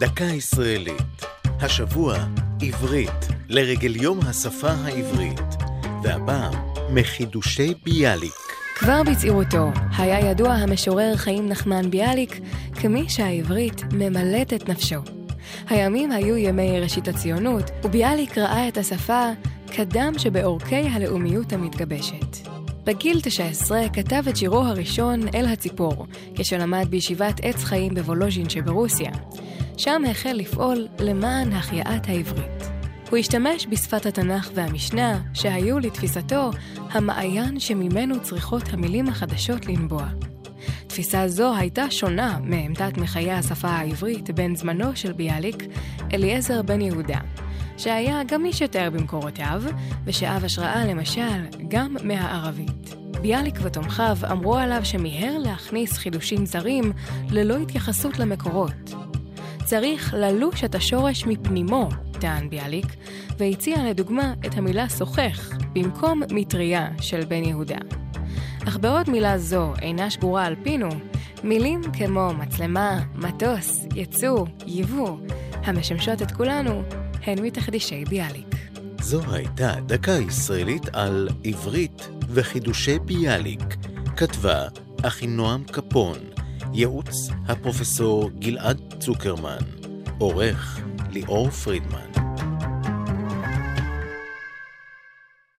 דקה ישראלית. השבוע עברית לרגל יום השפה העברית, והפעם מחידושי ביאליק. כבר בצעירותו היה ידוע המשורר חיים נחמן ביאליק כמי שהעברית ממלאת את נפשו. הימים היו ימי ראשית הציונות, וביאליק ראה את השפה כדם שבעורקי הלאומיות המתגבשת. בגיל 19 כתב את שירו הראשון "אל הציפור", כשלמד בישיבת עץ חיים בוולוז'ין שברוסיה. שם החל לפעול למען החייאת העברית. הוא השתמש בשפת התנ"ך והמשנה, שהיו לתפיסתו המעיין שממנו צריכות המילים החדשות לנבוע. תפיסה זו הייתה שונה מעמדת מחיי השפה העברית בן זמנו של ביאליק, אליעזר בן יהודה, שהיה גמיש יותר במקורותיו, ושאב השראה למשל גם מהערבית. ביאליק ותומכיו אמרו עליו שמיהר להכניס חידושים זרים ללא התייחסות למקורות. צריך ללוש את השורש מפנימו, טען ביאליק, והציע לדוגמה את המילה שוחך במקום מטריה של בן יהודה. אך בעוד מילה זו אינה שגורה על פינו, מילים כמו מצלמה, מטוס, יצוא, יבוא, המשמשות את כולנו, הן מתחדישי ביאליק. זו הייתה דקה ישראלית על עברית וחידושי ביאליק. כתבה אחינועם קפון, ייעוץ הפרופסור גלעד צוקרמן, עורך ליאור פרידמן.